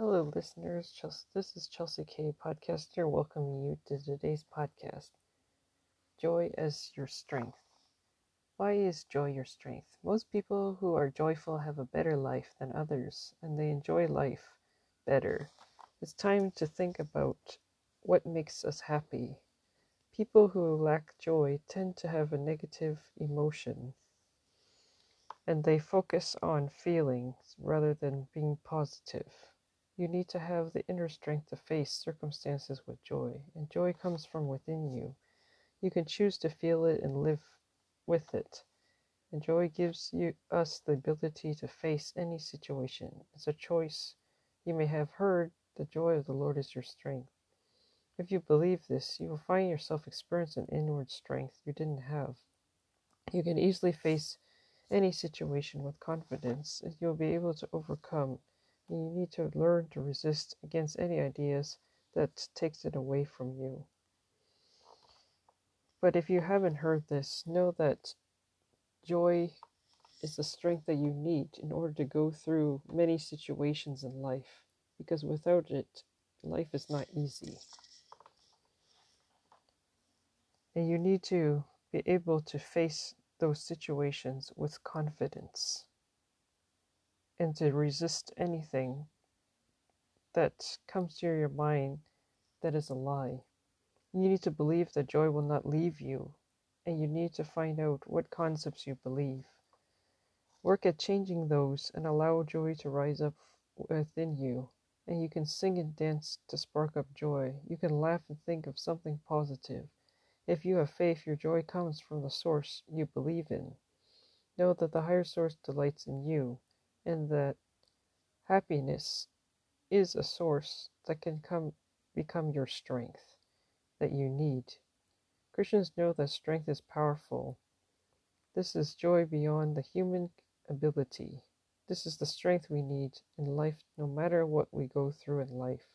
Hello, listeners. This is Chelsea K, podcaster, welcoming you to today's podcast Joy as Your Strength. Why is joy your strength? Most people who are joyful have a better life than others, and they enjoy life better. It's time to think about what makes us happy. People who lack joy tend to have a negative emotion and they focus on feelings rather than being positive. You need to have the inner strength to face circumstances with joy, and joy comes from within you. You can choose to feel it and live with it. And joy gives you us the ability to face any situation. It's a choice. You may have heard the joy of the Lord is your strength. If you believe this, you will find yourself experiencing inward strength you didn't have. You can easily face any situation with confidence, and you'll be able to overcome. You need to learn to resist against any ideas that takes it away from you. But if you haven't heard this, know that joy is the strength that you need in order to go through many situations in life, because without it, life is not easy. And you need to be able to face those situations with confidence and to resist anything that comes to your mind that is a lie. You need to believe that joy will not leave you, and you need to find out what concepts you believe. Work at changing those and allow joy to rise up within you. And you can sing and dance to spark up joy. You can laugh and think of something positive. If you have faith, your joy comes from the source you believe in. Know that the higher source delights in you, and that happiness is a source that can come become your strength that you need. Christians know that strength is powerful. This is joy beyond the human ability. This is the strength we need in life, no matter what we go through in life,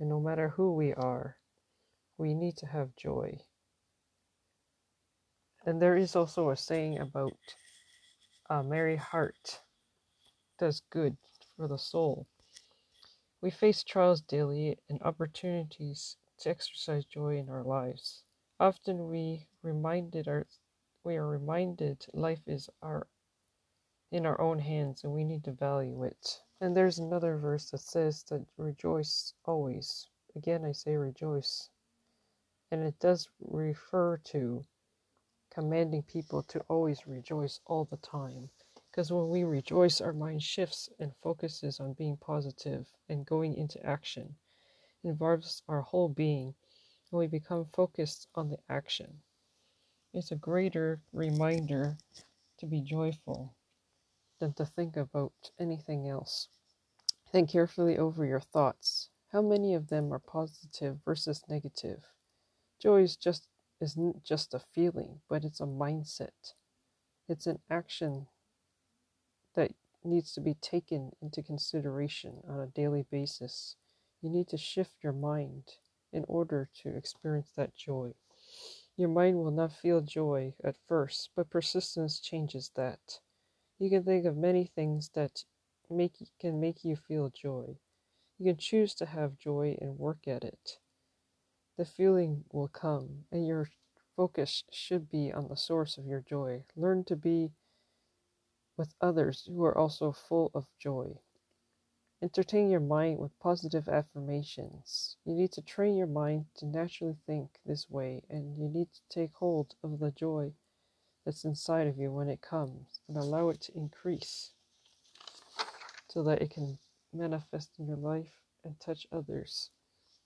and no matter who we are. We need to have joy. And there is also a saying about a merry heart does good for the soul. We face trials daily and opportunities to exercise joy in our lives. Often we reminded our we are reminded life is our in our own hands and we need to value it. And there's another verse that says that rejoice always. Again I say rejoice. And it does refer to commanding people to always rejoice all the time. Because when we rejoice, our mind shifts and focuses on being positive and going into action. It involves our whole being, and we become focused on the action. It's a greater reminder to be joyful than to think about anything else. Think carefully over your thoughts. How many of them are positive versus negative? Joy is just isn't just a feeling, but it's a mindset. It's an action needs to be taken into consideration on a daily basis. You need to shift your mind in order to experience that joy. Your mind will not feel joy at first, but persistence changes that. You can think of many things that make can make you feel joy. You can choose to have joy and work at it the feeling will come, and your focus should be on the source of your joy. Learn to be with others who are also full of joy. Entertain your mind with positive affirmations. You need to train your mind to naturally think this way, and you need to take hold of the joy that's inside of you when it comes and allow it to increase so that it can manifest in your life and touch others.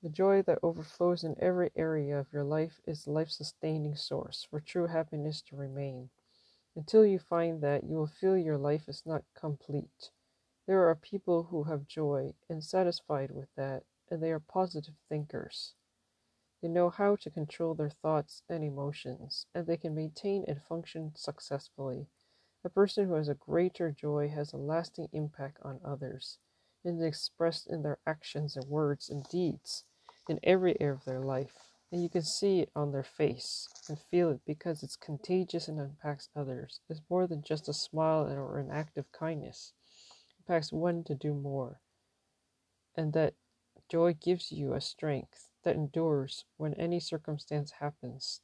The joy that overflows in every area of your life is life sustaining source for true happiness to remain. Until you find that, you will feel your life is not complete. There are people who have joy and satisfied with that, and they are positive thinkers. They know how to control their thoughts and emotions, and they can maintain and function successfully. A person who has a greater joy has a lasting impact on others, and is expressed in their actions and words and deeds in every area of their life. And you can see it on their face and feel it because it's contagious and impacts others. It's more than just a smile or an act of kindness. It impacts one to do more. and that joy gives you a strength that endures when any circumstance happens.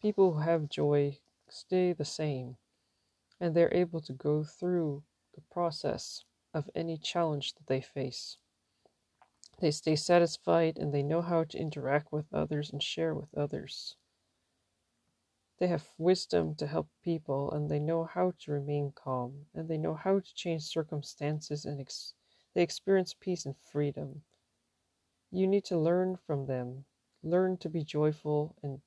People who have joy stay the same, and they're able to go through the process of any challenge that they face. They stay satisfied and they know how to interact with others and share with others. They have wisdom to help people and they know how to remain calm and they know how to change circumstances and ex- they experience peace and freedom. You need to learn from them. Learn to be joyful and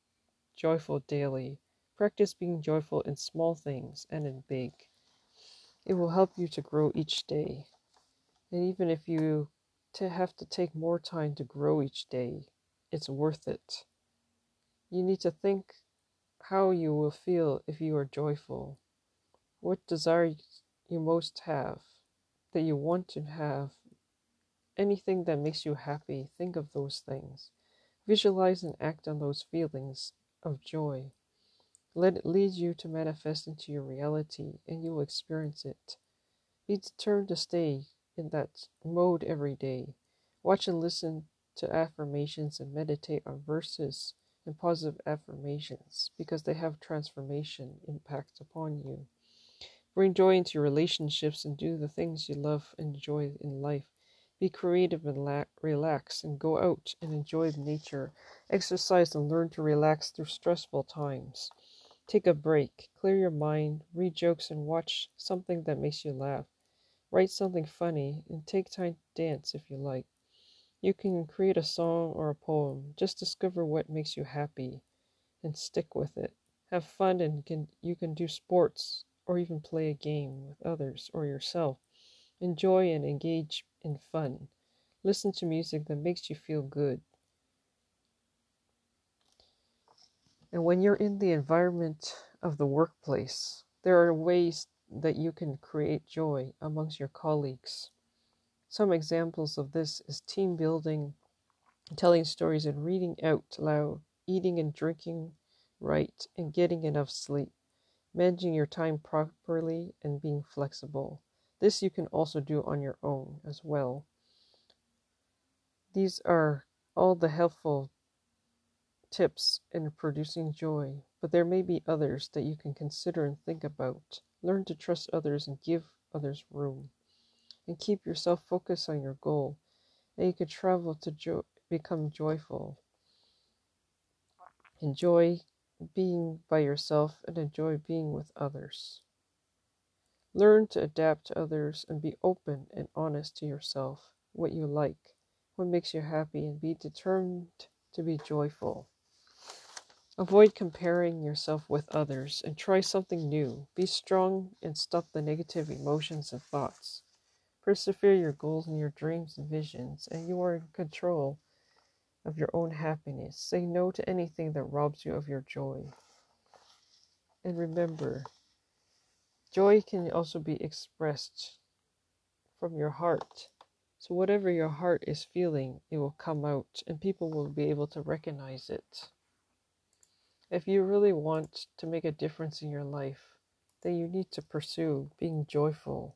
joyful daily. Practice being joyful in small things and in big. It will help you to grow each day. And even if you to have to take more time to grow each day, it's worth it. You need to think how you will feel if you are joyful. What desire you most have, that you want to have, anything that makes you happy, think of those things. Visualize and act on those feelings of joy. Let it lead you to manifest into your reality, and you will experience it. Be determined to stay in that mode every day. Watch and listen to affirmations and meditate on verses and positive affirmations because they have transformation impact upon you. Bring joy into your relationships and do the things you love and enjoy in life. Be creative and la- relax and go out and enjoy nature. Exercise and learn to relax through stressful times. Take a break, clear your mind, read jokes, and watch something that makes you laugh. Write something funny and take time to dance if you like. You can create a song or a poem. Just discover what makes you happy and stick with it. Have fun and can, you can do sports or even play a game with others or yourself. Enjoy and engage in fun. Listen to music that makes you feel good. And when you're in the environment of the workplace, there are ways that you can create joy amongst your colleagues. Some examples of this is team building, telling stories and reading out loud, eating and drinking right, and getting enough sleep, managing your time properly, and being flexible. This you can also do on your own as well. These are all the helpful tips in producing joy, but there may be others that you can consider and think about. Learn to trust others and give others room. And keep yourself focused on your goal, and you can travel to jo- become joyful. Enjoy being by yourself and enjoy being with others. Learn to adapt to others and be open and honest to yourself, what you like, what makes you happy, and be determined to be joyful. Avoid comparing yourself with others and try something new. Be strong and stop the negative emotions and thoughts. Persevere your goals and your dreams and visions, and you are in control of your own happiness. Say no to anything that robs you of your joy. And remember, Joy can also be expressed from your heart. So, whatever your heart is feeling, it will come out and people will be able to recognize it. If you really want to make a difference in your life, then you need to pursue being joyful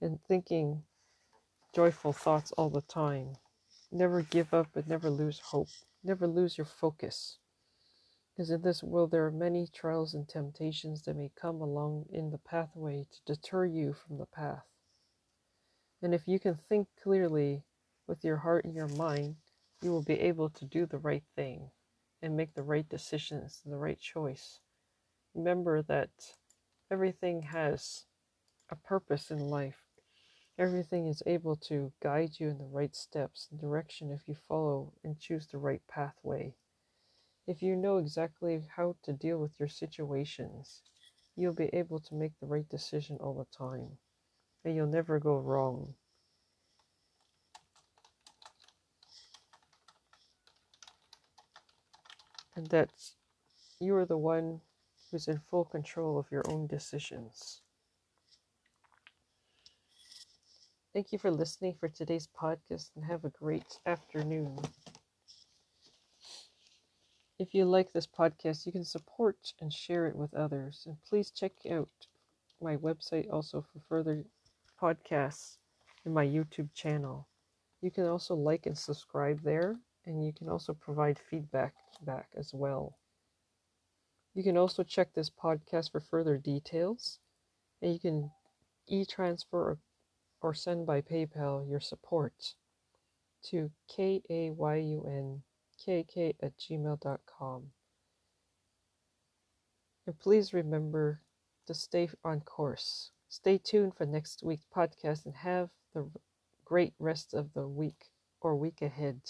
and thinking joyful thoughts all the time. Never give up and never lose hope. Never lose your focus. Because in this world, there are many trials and temptations that may come along in the pathway to deter you from the path. And if you can think clearly with your heart and your mind, you will be able to do the right thing and make the right decisions the right choice. Remember that everything has a purpose in life. Everything is able to guide you in the right steps and direction if you follow and choose the right pathway. If you know exactly how to deal with your situations, you'll be able to make the right decision all the time, and you'll never go wrong. And that you are the one who's in full control of your own decisions. Thank you for listening for today's podcast and have a great afternoon. If you like this podcast, you can support and share it with others. And please check out my website also for further podcasts and my YouTube channel. You can also like and subscribe there, and you can also provide feedback back as well. You can also check this podcast for further details, and you can e transfer or, send by PayPal your support to k a y u n k k at gmail.com. And please remember to stay on course. Stay tuned for next week's podcast and have the great rest of the week or week ahead.